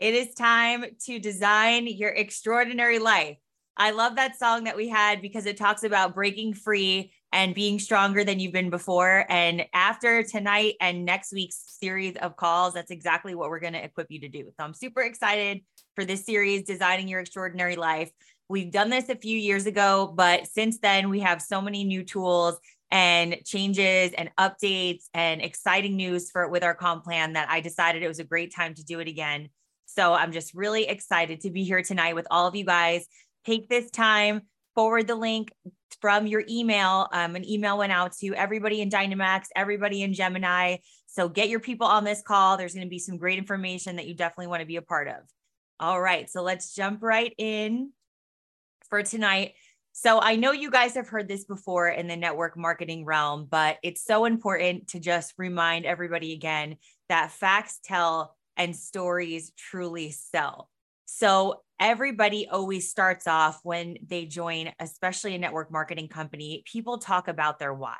It is time to design your extraordinary life. I love that song that we had because it talks about breaking free and being stronger than you've been before. And after tonight and next week's series of calls, that's exactly what we're going to equip you to do. So I'm super excited for this series, Designing Your Extraordinary Life. We've done this a few years ago, but since then, we have so many new tools and changes and updates and exciting news for with our comp plan that I decided it was a great time to do it again. So I'm just really excited to be here tonight with all of you guys. Take this time, forward the link from your email. Um, an email went out to everybody in Dynamax, everybody in Gemini. So get your people on this call. There's going to be some great information that you definitely want to be a part of. All right, so let's jump right in for tonight. So I know you guys have heard this before in the network marketing realm, but it's so important to just remind everybody again that facts tell and stories truly sell. So everybody always starts off when they join, especially a network marketing company, people talk about their why.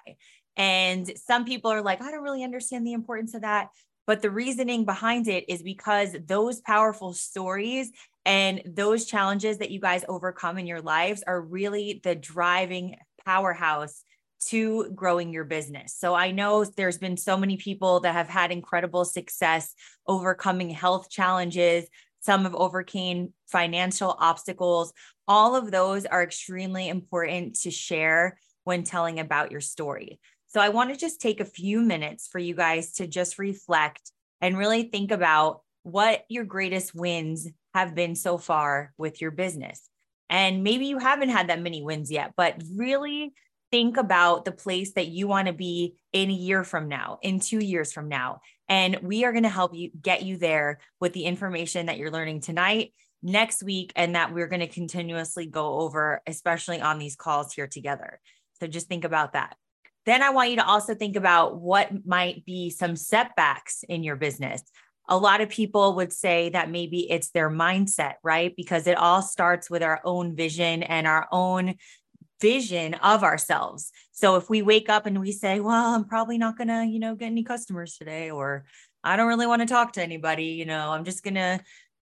And some people are like, I don't really understand the importance of that. But the reasoning behind it is because those powerful stories and those challenges that you guys overcome in your lives are really the driving powerhouse to growing your business. So I know there's been so many people that have had incredible success overcoming health challenges. Some have overcame financial obstacles. All of those are extremely important to share when telling about your story. So I want to just take a few minutes for you guys to just reflect and really think about what your greatest wins have been so far with your business. And maybe you haven't had that many wins yet, but really think about the place that you want to be in a year from now, in two years from now. And we are going to help you get you there with the information that you're learning tonight, next week, and that we're going to continuously go over, especially on these calls here together. So just think about that. Then I want you to also think about what might be some setbacks in your business. A lot of people would say that maybe it's their mindset, right? Because it all starts with our own vision and our own vision of ourselves. So if we wake up and we say, well, I'm probably not going to, you know, get any customers today, or I don't really want to talk to anybody, you know, I'm just going to,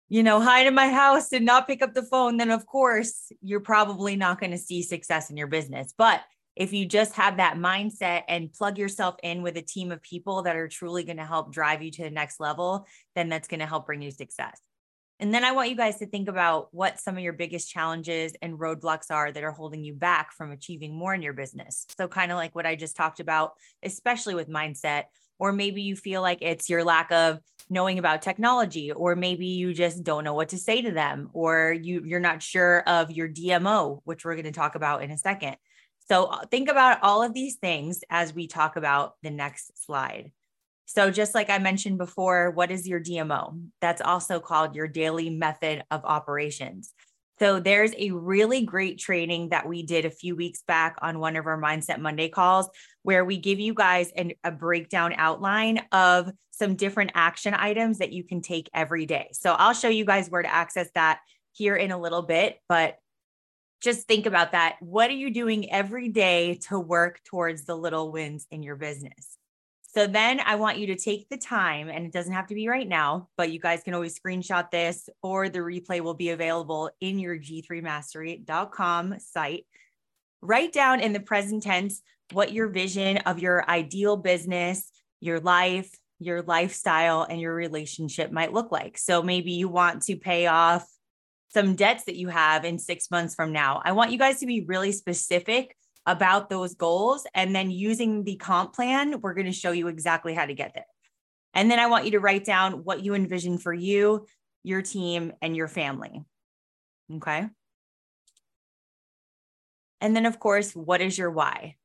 you know, hide in my house and not pick up the phone, then of course you're probably not going to see success in your business. But if you just have that mindset and plug yourself in with a team of people that are truly going to help drive you to the next level, then that's going to help bring you success. And then I want you guys to think about what some of your biggest challenges and roadblocks are that are holding you back from achieving more in your business. So, kind of like what I just talked about, especially with mindset, or maybe you feel like it's your lack of knowing about technology or maybe you just don't know what to say to them or you you're not sure of your DMO which we're going to talk about in a second so uh, think about all of these things as we talk about the next slide. So, just like I mentioned before, what is your DMO? That's also called your daily method of operations. So, there's a really great training that we did a few weeks back on one of our Mindset Monday calls where we give you guys an, a breakdown outline of some different action items that you can take every day. So, I'll show you guys where to access that here in a little bit, but just think about that. What are you doing every day to work towards the little wins in your business? So then I want you to take the time, and it doesn't have to be right now, but you guys can always screenshot this or the replay will be available in your g3mastery.com site. Write down in the present tense what your vision of your ideal business, your life, your lifestyle, and your relationship might look like. So maybe you want to pay off some debts that you have in six months from now. I want you guys to be really specific about those goals. And then using the comp plan, we're going to show you exactly how to get there. And then I want you to write down what you envision for you, your team, and your family. Okay. And then, of course, what is your why?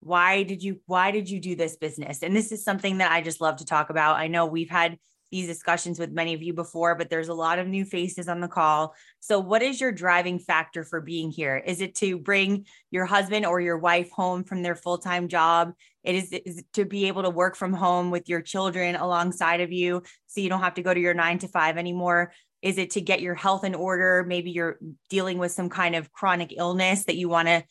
Why did you why did you do this business? And this is something that I just love to talk about. I know we've had these discussions with many of you before, but there's a lot of new faces on the call. So, what is your driving factor for being here? Is it to bring your husband or your wife home from their full time job? It is, is it to be able to work from home with your children alongside of you so you don't have to go to your nine to five anymore? Is it to get your health in order? Maybe you're dealing with some kind of chronic illness that you want to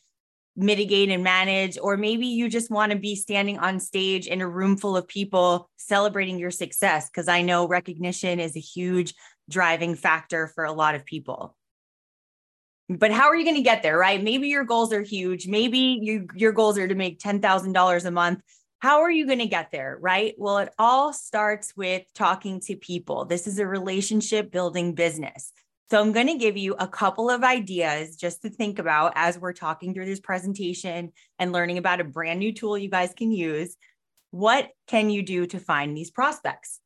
mitigate and manage, or maybe you just want to be standing on stage in a room full of people celebrating your success. Because I know recognition is a huge driving factor for a lot of people. But how are you going to get there, right? Maybe your goals are huge. Maybe you, your goals are to make $10,000 a month. How are you going to get there, right? Well, it all starts with talking to people. This is a relationship building business. So I'm going to give you a couple of ideas just to think about as we're talking through this presentation and learning about a brand new tool you guys can use. What can you do to find these prospects?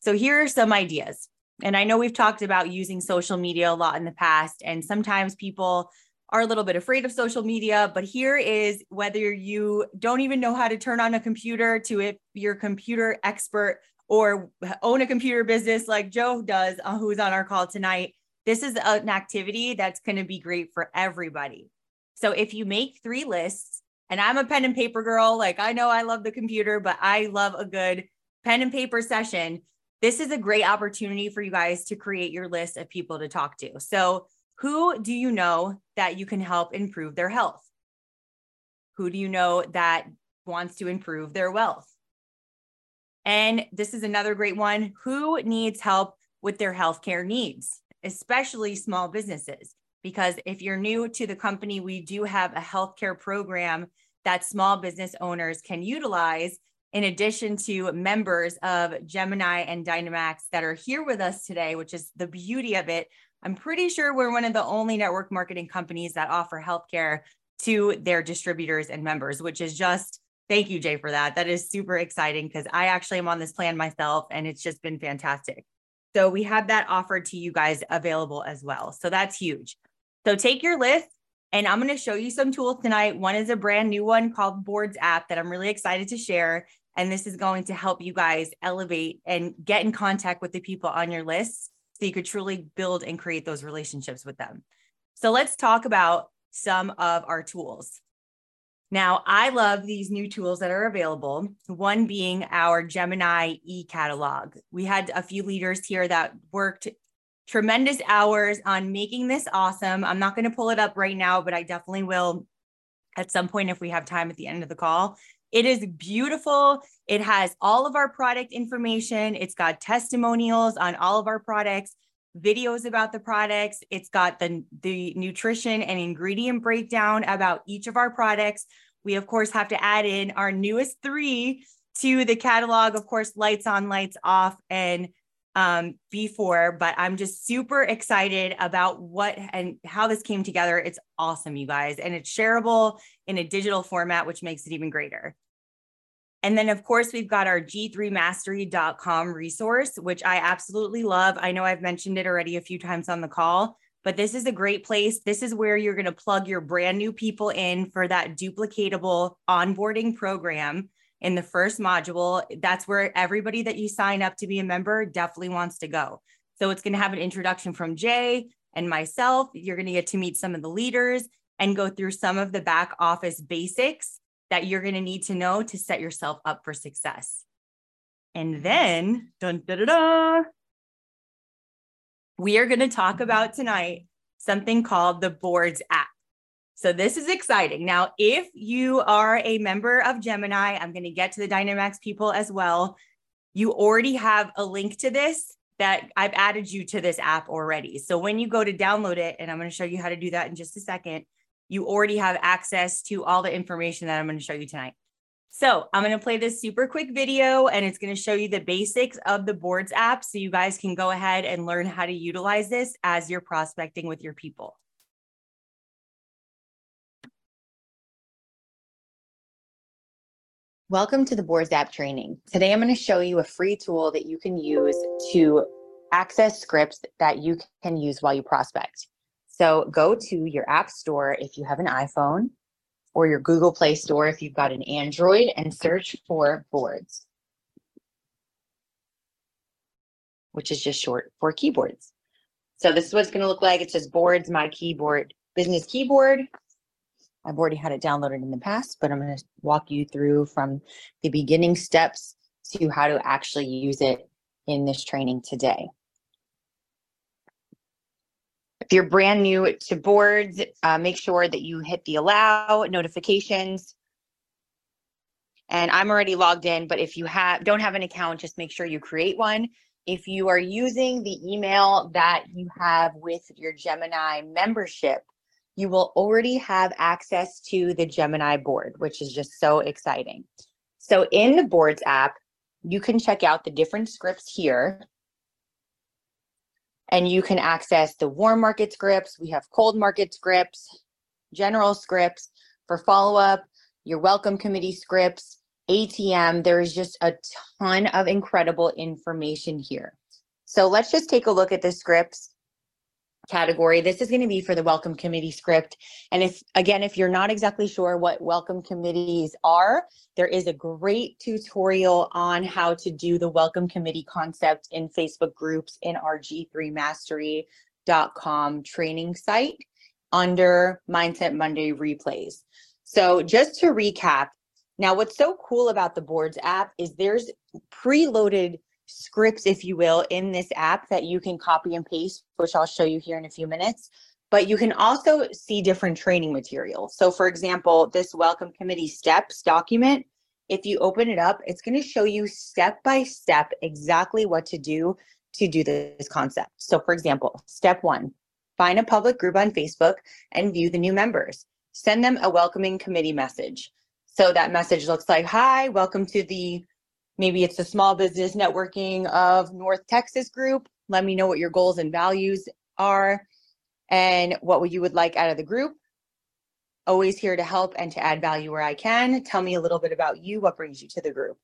So here are some ideas. And I know we've talked about using social media a lot in the past, and sometimes people are a little bit afraid of social media, but here is whether you don't even know how to turn on a computer to if you're a computer expert or own a computer business like Joe does, uh, who's on our call tonight. This is an activity that's going to be great for everybody. So if you make three lists, and I'm a pen and paper girl, like I know I love the computer, but I love a good pen and paper session. This is a great opportunity for you guys to create your list of people to talk to. So who do you know that you can help improve their health? Who do you know that wants to improve their wealth? And this is another great one. Who needs help with their healthcare needs, especially small businesses? Because if you're new to the company, we do have a healthcare program that small business owners can utilize in addition to members of Gemini and Dynamax that are here with us today, which is the beauty of it. I'm pretty sure we're one of the only network marketing companies that offer healthcare to their distributors and members, which is just thank you, Jay, for that. That is super exciting because I actually am on this plan myself and it's just been fantastic. So we have that offered to you guys available as well. So that's huge. So take your list and I'm going to show you some tools tonight. One is a brand new one called Boards app that I'm really excited to share. And this is going to help you guys elevate and get in contact with the people on your list so you could truly build and create those relationships with them. So let's talk about some of our tools. Now, I love these new tools that are available, one being our Gemini e catalog. We had a few leaders here that worked tremendous hours on making this awesome. I'm not going to pull it up right now, but I definitely will at some point if we have time at the end of the call. It is beautiful. It has all of our product information. It's got testimonials on all of our products, videos about the products. It's got the, the nutrition and ingredient breakdown about each of our products. We, of course, have to add in our newest three to the catalog, of course, lights on, lights off, and um, before, but I'm just super excited about what and how this came together. It's awesome, you guys, and it's shareable in a digital format, which makes it even greater. And then, of course, we've got our g3mastery.com resource, which I absolutely love. I know I've mentioned it already a few times on the call, but this is a great place. This is where you're going to plug your brand new people in for that duplicatable onboarding program in the first module. That's where everybody that you sign up to be a member definitely wants to go. So it's going to have an introduction from Jay and myself. You're going to get to meet some of the leaders and go through some of the back office basics that you're going to need to know to set yourself up for success. And then, dun, da, da, da, we are going to talk about tonight something called the Boards app. So this is exciting. Now, if you are a member of Gemini, I'm going to get to the Dynamax people as well. You already have a link to this that I've added you to this app already. So when you go to download it, and I'm going to show you how to do that in just a second, you already have access to all the information that I'm going to show you tonight. So I'm going to play this super quick video and it's going to show you the basics of the boards app. So you guys can go ahead and learn how to utilize this as you're prospecting with your people. Welcome to the Boards app training. Today I'm going to show you a free tool that you can use to access scripts that you can use while you prospect. So go to your app store if you have an iPhone or your Google Play Store if you've got an Android and search for Boards, which is just short for keyboards. So this is what it's going to look like. It says Boards, my keyboard, business keyboard. I've already had it downloaded in the past, but I'm going to walk you through from the beginning steps to how to actually use it in this training today. If you're brand new to boards, uh, make sure that you hit the allow notifications. And I'm already logged in, but if you have don't have an account, just make sure you create one. if you are using the email that you have with your Gemini membership, you will already have access to the Gemini board, which is just so exciting. So in the boards app, you can check out the different scripts here. And you can access the warm market scripts. We have cold market scripts, general scripts for follow-up, your welcome committee scripts, ATM. There is just a ton of incredible information here. So let's just take a look at the scripts category. This is going to be for the welcome committee script. And if, again, if you're not exactly sure what welcome committees are, there is a great tutorial on how to do the welcome committee concept in Facebook groups in our G3mastery.com training site under Mindset Monday replays. So just to recap, now what's so cool about the boards app is there's preloaded scripts, if you will, in this app that you can copy and paste, which I'll show you here in a few minutes. But you can also see different training material. So for example, this welcome committee steps document, if you open it up, it's gonna show you step by step exactly what to do to do this concept. So for example, step one, find a public group on Facebook and view the new members. Send them a welcoming committee message. So that message looks like, hi, welcome to the Maybe it's a small business networking of North Texas group. Let me know what your goals and values are and what you would like out of the group. Always here to help and to add value where I can. Tell me a little bit about you, what brings you to the group.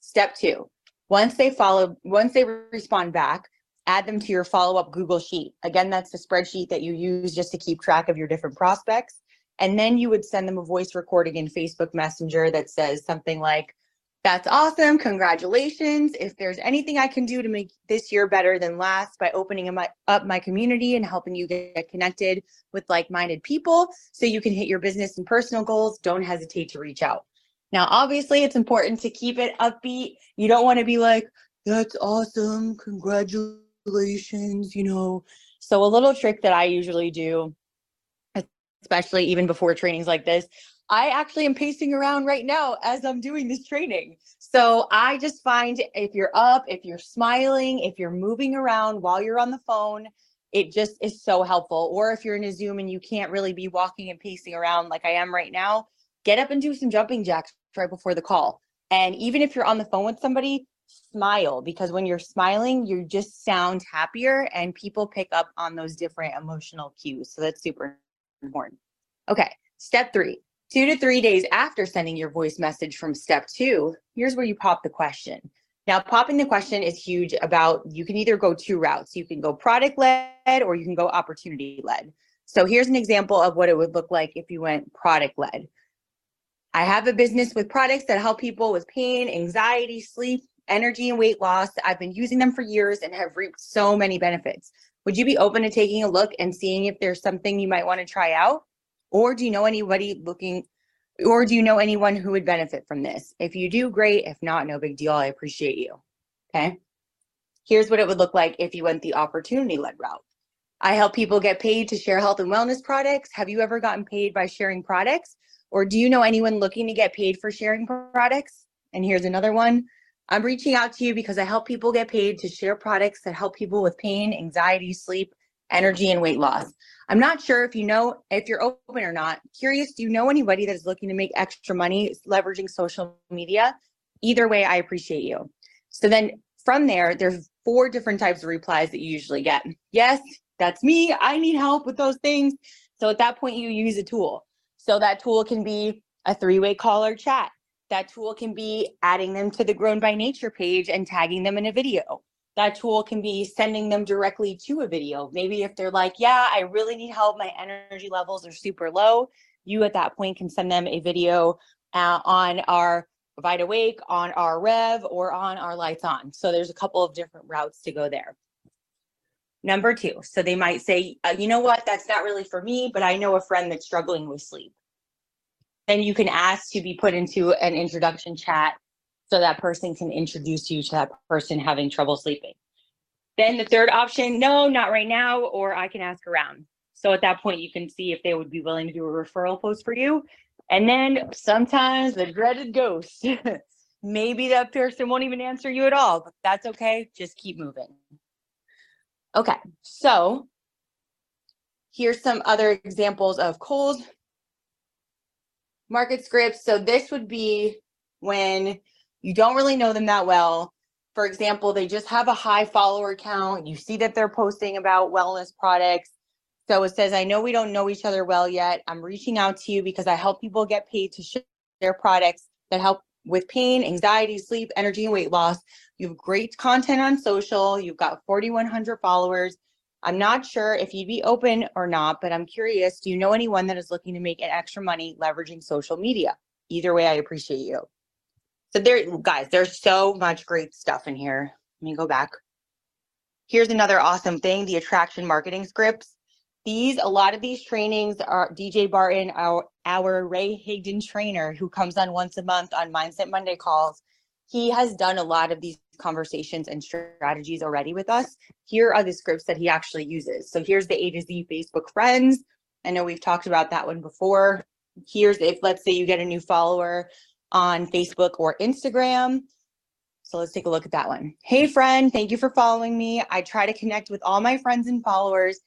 Step two, once they follow, once they respond back, add them to your follow-up Google Sheet. Again, that's the spreadsheet that you use just to keep track of your different prospects. And then you would send them a voice recording in Facebook Messenger that says something like, that's awesome. Congratulations. If there's anything I can do to make this year better than last by opening up my community and helping you get connected with like-minded people so you can hit your business and personal goals, don't hesitate to reach out. Now, obviously, it's important to keep it upbeat. You don't want to be like, that's awesome. Congratulations, you know. So a little trick that I usually do, especially even before trainings like this, I actually am pacing around right now as I'm doing this training. So I just find if you're up, if you're smiling, if you're moving around while you're on the phone, it just is so helpful. Or if you're in a Zoom and you can't really be walking and pacing around like I am right now, get up and do some jumping jacks right before the call. And even if you're on the phone with somebody, smile because when you're smiling, you just sound happier and people pick up on those different emotional cues. So that's super important. Okay, step three Two to three days after sending your voice message from step two, here's where you pop the question. Now, popping the question is huge about you can either go two routes. You can go product led or you can go opportunity led. So here's an example of what it would look like if you went product led. I have a business with products that help people with pain, anxiety, sleep, energy, and weight loss. I've been using them for years and have reaped so many benefits. Would you be open to taking a look and seeing if there's something you might want to try out? Or do you know anybody looking, or do you know anyone who would benefit from this? If you do, great. If not, no big deal. I appreciate you. Okay. Here's what it would look like if you went the opportunity led route. I help people get paid to share health and wellness products. Have you ever gotten paid by sharing products? Or do you know anyone looking to get paid for sharing products? And here's another one. I'm reaching out to you because I help people get paid to share products that help people with pain, anxiety, sleep, energy, and weight loss. I'm not sure if you know if you're open or not. Curious, do you know anybody that is looking to make extra money leveraging social media? Either way, I appreciate you. So then from there, there's four different types of replies that you usually get. Yes, that's me. I need help with those things. So at that point, you use a tool. So that tool can be a three-way call or chat. That tool can be adding them to the Grown by Nature page and tagging them in a video that tool can be sending them directly to a video. Maybe if they're like, yeah, I really need help, my energy levels are super low, you at that point can send them a video uh, on our Vita Awake, on our Rev, or on our Lights On. So there's a couple of different routes to go there. Number two, so they might say, uh, you know what, that's not really for me, but I know a friend that's struggling with sleep. Then you can ask to be put into an introduction chat so that person can introduce you to that person having trouble sleeping. Then the third option, no, not right now, or I can ask around. So at that point, you can see if they would be willing to do a referral post for you. And then sometimes the dreaded ghost. maybe that person won't even answer you at all, but that's okay. Just keep moving. Okay, so here's some other examples of cold market scripts. So this would be when you don't really know them that well. For example, they just have a high follower count. You see that they're posting about wellness products. So it says, I know we don't know each other well yet. I'm reaching out to you because I help people get paid to share their products that help with pain, anxiety, sleep, energy, and weight loss. You have great content on social. You've got 4,100 followers. I'm not sure if you'd be open or not, but I'm curious. Do you know anyone that is looking to make an extra money leveraging social media? Either way, I appreciate you. There, guys, there's so much great stuff in here. Let me go back. Here's another awesome thing, the attraction marketing scripts. These, a lot of these trainings are DJ Barton, our, our Ray Higdon trainer who comes on once a month on Mindset Monday calls. He has done a lot of these conversations and strategies already with us. Here are the scripts that he actually uses. So here's the A to Z Facebook friends. I know we've talked about that one before. Here's if, let's say you get a new follower on Facebook or Instagram. So let's take a look at that one. Hey friend, thank you for following me. I try to connect with all my friends and followers.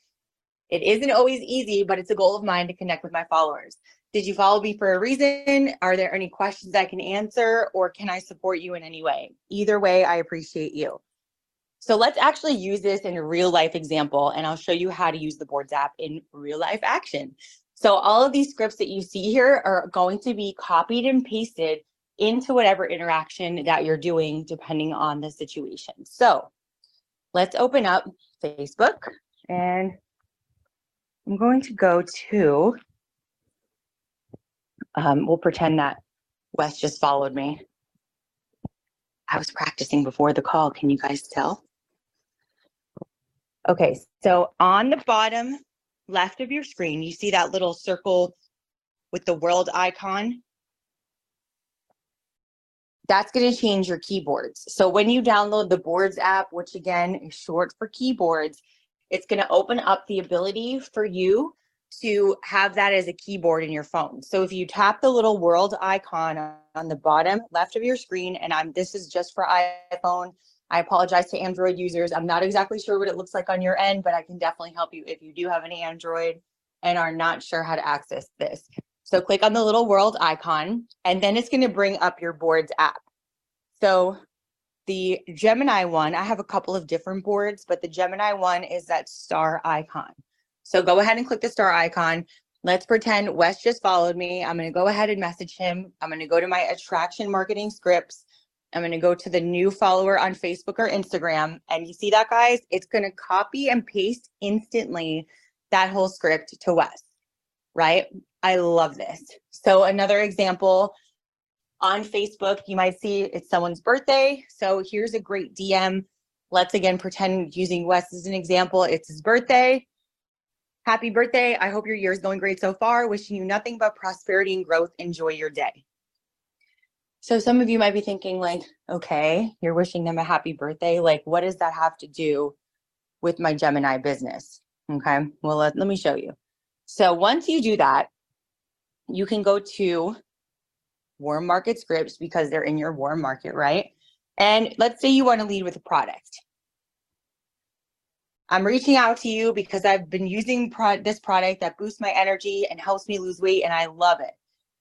It isn't always easy, but it's a goal of mine to connect with my followers. Did you follow me for a reason? Are there any questions I can answer or can I support you in any way? Either way, I appreciate you. So let's actually use this in a real life example and I'll show you how to use the boards app in real life action. So all of these scripts that you see here are going to be copied and pasted into whatever interaction that you're doing depending on the situation. So let's open up Facebook and I'm going to go to, um, we'll pretend that Wes just followed me. I was practicing before the call. Can you guys tell? Okay, so on the bottom left of your screen, you see that little circle with the world icon. That's going to change your keyboards. So when you download the Boards app, which again is short for keyboards, it's going to open up the ability for you to have that as a keyboard in your phone. So if you tap the little world icon on the bottom left of your screen, and I'm this is just for iPhone, I apologize to Android users. I'm not exactly sure what it looks like on your end, but I can definitely help you if you do have an Android and are not sure how to access this. So click on the little world icon, and then it's going to bring up your boards app. So the Gemini one, I have a couple of different boards, but the Gemini one is that star icon. So go ahead and click the star icon. Let's pretend Wes just followed me. I'm going to go ahead and message him. I'm going to go to my attraction marketing scripts. I'm going to go to the new follower on Facebook or Instagram. And you see that, guys? It's going to copy and paste instantly that whole script to Wes, right? I love this. So another example on Facebook, you might see it's someone's birthday. So here's a great DM. Let's again pretend using Wes as an example. It's his birthday. Happy birthday. I hope your year is going great so far. Wishing you nothing but prosperity and growth. Enjoy your day. So some of you might be thinking like, okay, you're wishing them a happy birthday. Like, what does that have to do with my Gemini business? Okay, well, let, let me show you. So once you do that, you can go to warm market scripts because they're in your warm market, right? And let's say you want to lead with a product. I'm reaching out to you because I've been using pro this product that boosts my energy and helps me lose weight and I love it.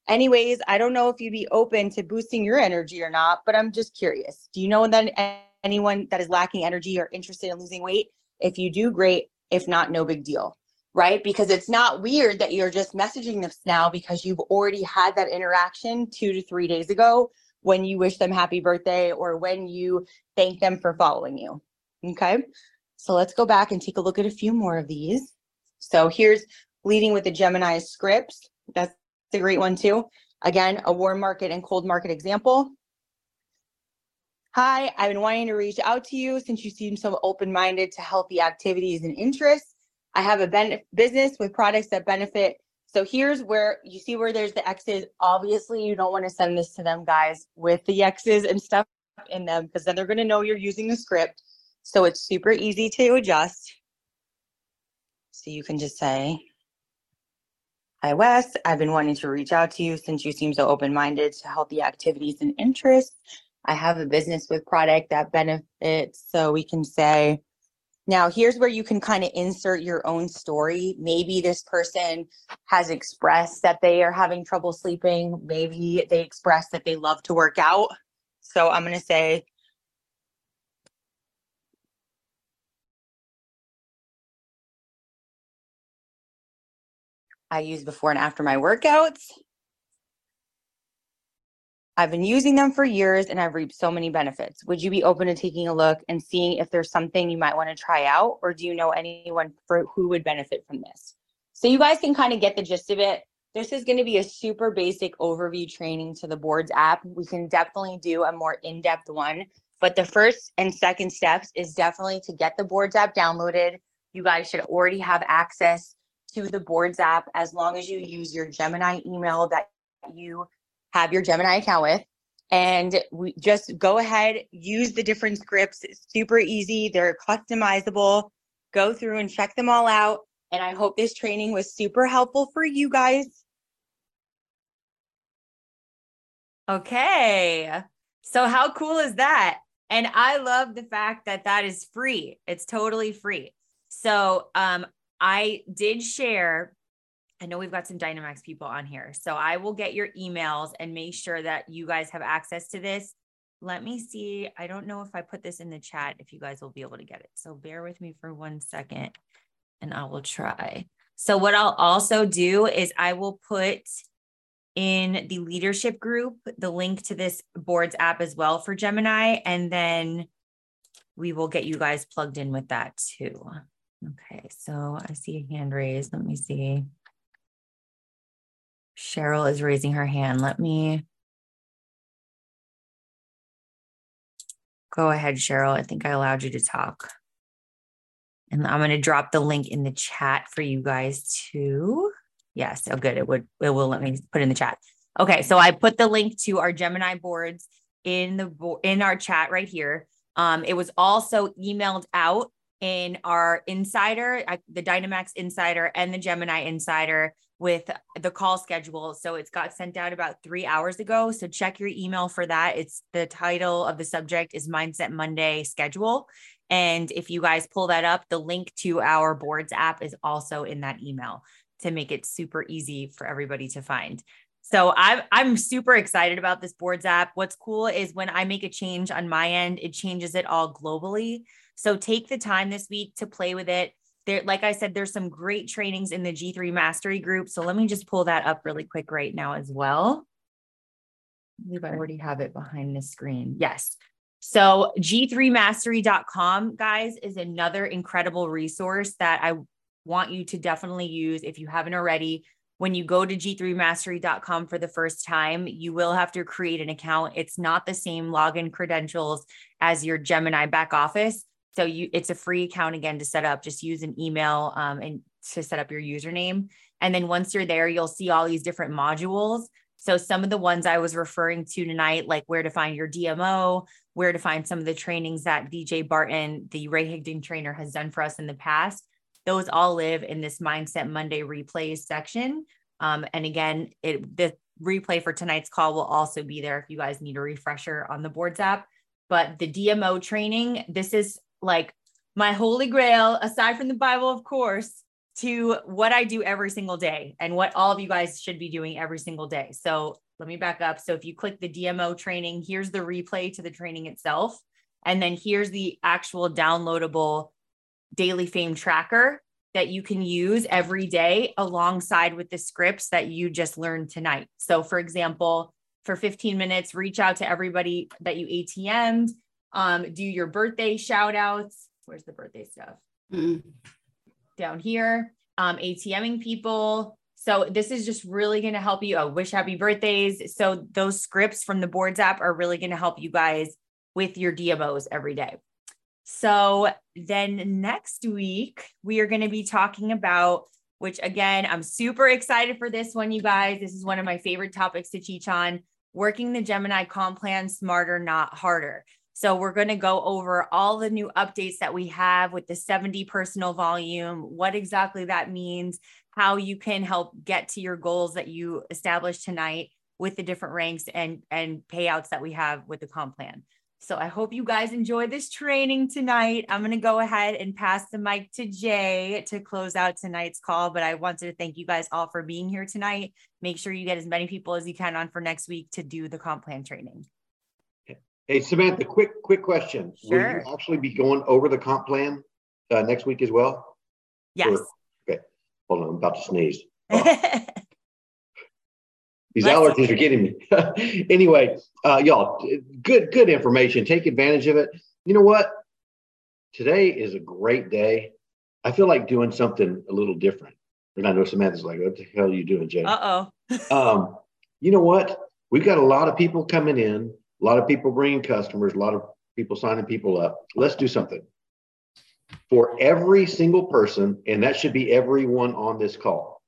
Anyways, I don't know if you'd be open to boosting your energy or not, but I'm just curious. Do you know that anyone that is lacking energy or interested in losing weight? If you do, great. If not, no big deal, right? Because it's not weird that you're just messaging this now because you've already had that interaction two to three days ago when you wish them happy birthday or when you thank them for following you. Okay. So let's go back and take a look at a few more of these. So here's leading with the Gemini scripts. That's a great one too. Again, a warm market and cold market example. Hi, I've been wanting to reach out to you since you seem so open-minded to healthy activities and interests. I have a business with products that benefit. So here's where you see where there's the X's. Obviously, you don't want to send this to them, guys, with the X's and stuff in them because then they're going to know you're using the script. So it's super easy to adjust. So you can just say, Hi, Wes. I've been wanting to reach out to you since you seem so open minded to healthy activities and interests. I have a business with product that benefits. So we can say, now here's where you can kind of insert your own story. Maybe this person has expressed that they are having trouble sleeping. Maybe they express that they love to work out. So I'm going to say, I use before and after my workouts. I've been using them for years and I've reaped so many benefits. Would you be open to taking a look and seeing if there's something you might want to try out, or do you know anyone for who would benefit from this? So you guys can kind of get the gist of it. This is going to be a super basic overview training to the boards app. We can definitely do a more in-depth one, but the first and second steps is definitely to get the boards app downloaded. You guys should already have access to the boards app as long as you use your Gemini email that you have your Gemini account with. And we just go ahead, use the different scripts. It's super easy. They're customizable. Go through and check them all out. And I hope this training was super helpful for you guys. Okay. So, how cool is that? And I love the fact that that is free. It's totally free. So, um, I did share I know we've got some Dynamax people on here. So I will get your emails and make sure that you guys have access to this. Let me see. I don't know if I put this in the chat, if you guys will be able to get it. So bear with me for one second and I will try. So what I'll also do is I will put in the leadership group the link to this boards app as well for Gemini. And then we will get you guys plugged in with that too. So I see a hand raised. Let me see. Cheryl is raising her hand. Let me go ahead, Cheryl. I think I allowed you to talk. And I'm going to drop the link in the chat for you guys too. Yes, oh good. It would it will let me put in the chat. Okay, so I put the link to our Gemini boards in the in our chat right here. Um, it was also emailed out in our insider, the Dynamax insider and the Gemini insider with the call schedule. So it's got sent out about three hours ago. So check your email for that. It's the title of the subject is Mindset Monday schedule. And if you guys pull that up, the link to our boards app is also in that email to make it super easy for everybody to find. So I'm I'm super excited about this boards app. What's cool is when I make a change on my end, it changes it all globally. So take the time this week to play with it there, like I said, there's some great trainings in the G3 mastery group. So let me just pull that up really quick right now as well. I believe I already have it behind the screen. Yes. So g3mastery.com, guys, is another incredible resource that I want you to definitely use if you haven't already. When you go to g3mastery.com for the first time, you will have to create an account. It's not the same login credentials as your Gemini back office. So you, it's a free account again to set up. Just use an email um, and to set up your username. And then once you're there, you'll see all these different modules. So some of the ones I was referring to tonight, like where to find your DMO, where to find some of the trainings that DJ Barton, the Ray Higdon trainer, has done for us in the past. Those all live in this Mindset Monday replays section. Um, and again, it the replay for tonight's call will also be there if you guys need a refresher on the boards app. But the DMO training, this is like my holy grail, aside from the Bible, of course, to what I do every single day and what all of you guys should be doing every single day. So let me back up. So if you click the DMO training, here's the replay to the training itself. And then here's the actual downloadable daily fame tracker that you can use every day alongside with the scripts that you just learned tonight. So, for example, for 15 minutes, reach out to everybody that you ATM'd, um, do your birthday shout outs. Where's the birthday stuff? mm Down here. Um, ATMing people. So this is just really going to help you. Oh, wish happy birthdays. So those scripts from the boards app are really going to help you guys with your DMOs every day. So then next week, we are going to be talking about, which again, I'm super excited for this one, you guys. This is one of my favorite topics to teach on working the Gemini comp plan smarter, not harder. So we're going to go over all the new updates that we have with the 70 personal volume, what exactly that means, how you can help get to your goals that you established tonight. with the different ranks and and payouts that we have with the comp plan. So I hope you guys enjoy this training tonight. I'm going to go ahead and pass the mic to Jay to close out tonight's call, but I wanted to thank you guys all for being here tonight. Make sure you get as many people as you can on for next week to do the comp plan training. Hey, Samantha, quick, quick question. Sure. Will you actually be going over the comp plan uh, next week as well? Yes. Okay. Hold on, I'm about to sneeze. Oh, these allergies are getting me. anyway, uh, y'all, good, good information. Take advantage of it. You know what? Today is a great day. I feel like doing something a little different. And I know Samantha's like, what the hell are you doing, Jay? uh oh. um, you know what? We've got a lot of people coming in, a lot of people bringing customers, a lot of people signing people up. Let's do something. For every single person, and that should be everyone on this call,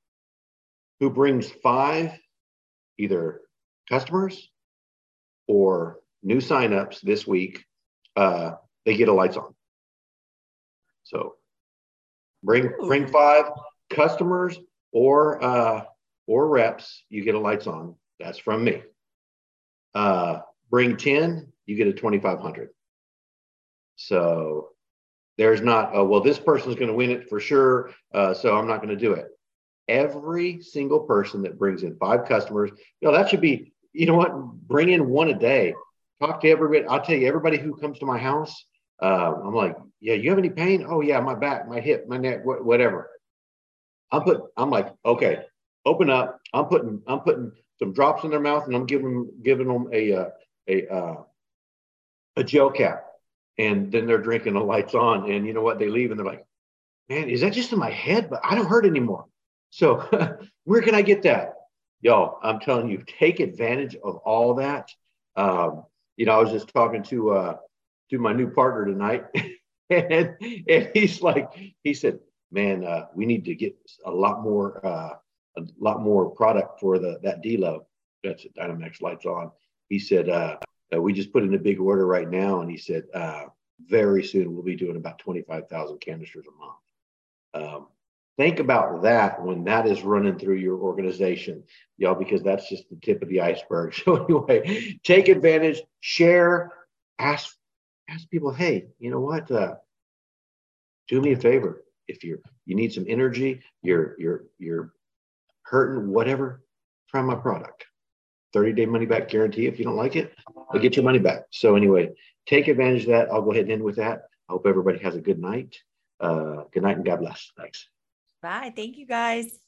who brings five either customers or new signups this week, uh, they get a lights on. So bring bring five customers or uh, or reps, you get a lights on. That's from me. Uh, bring 10, you get a 2500. So there's not, oh, well, this person's going to win it for sure. Uh, so I'm not going to do it. Every single person that brings in five customers, you know, that should be, you know what, bring in one a day. Talk to everybody. I'll tell you, everybody who comes to my house, uh, I'm like, yeah, you have any pain? Oh, yeah, my back, my hip, my neck, wh- whatever. I'm put. I'm like, okay, open up. I'm putting. I'm putting some drops in their mouth, and I'm giving giving them a uh, a uh, a gel cap, and then they're drinking the lights on, and you know what? They leave, and they're like, man, is that just in my head? But I don't hurt anymore. So where can I get that? Y'all, I'm telling you, take advantage of all that. Um, you know, I was just talking to uh, to my new partner tonight, and and he's like, he said, man, uh, we need to get a lot more, uh, a lot more product for the that D-Lo. That's it, Dynamax lights on. He said, uh, uh, we just put in a big order right now, and he said, uh, very soon we'll be doing about 25,000 canisters a month. Um, think about that when that is running through your organization, y'all, because that's just the tip of the iceberg. So anyway, take advantage, share, ask, ask people, hey, you know what? Uh, do me a favor if you're you need some energy, you're you're you're hurting, whatever, try my product. 30 day money back guarantee. If you don't like it, I'll get your money back. So anyway, take advantage of that. I'll go ahead and end with that. I hope everybody has a good night. Uh, good night and God bless. Thanks. Bye. Thank you guys.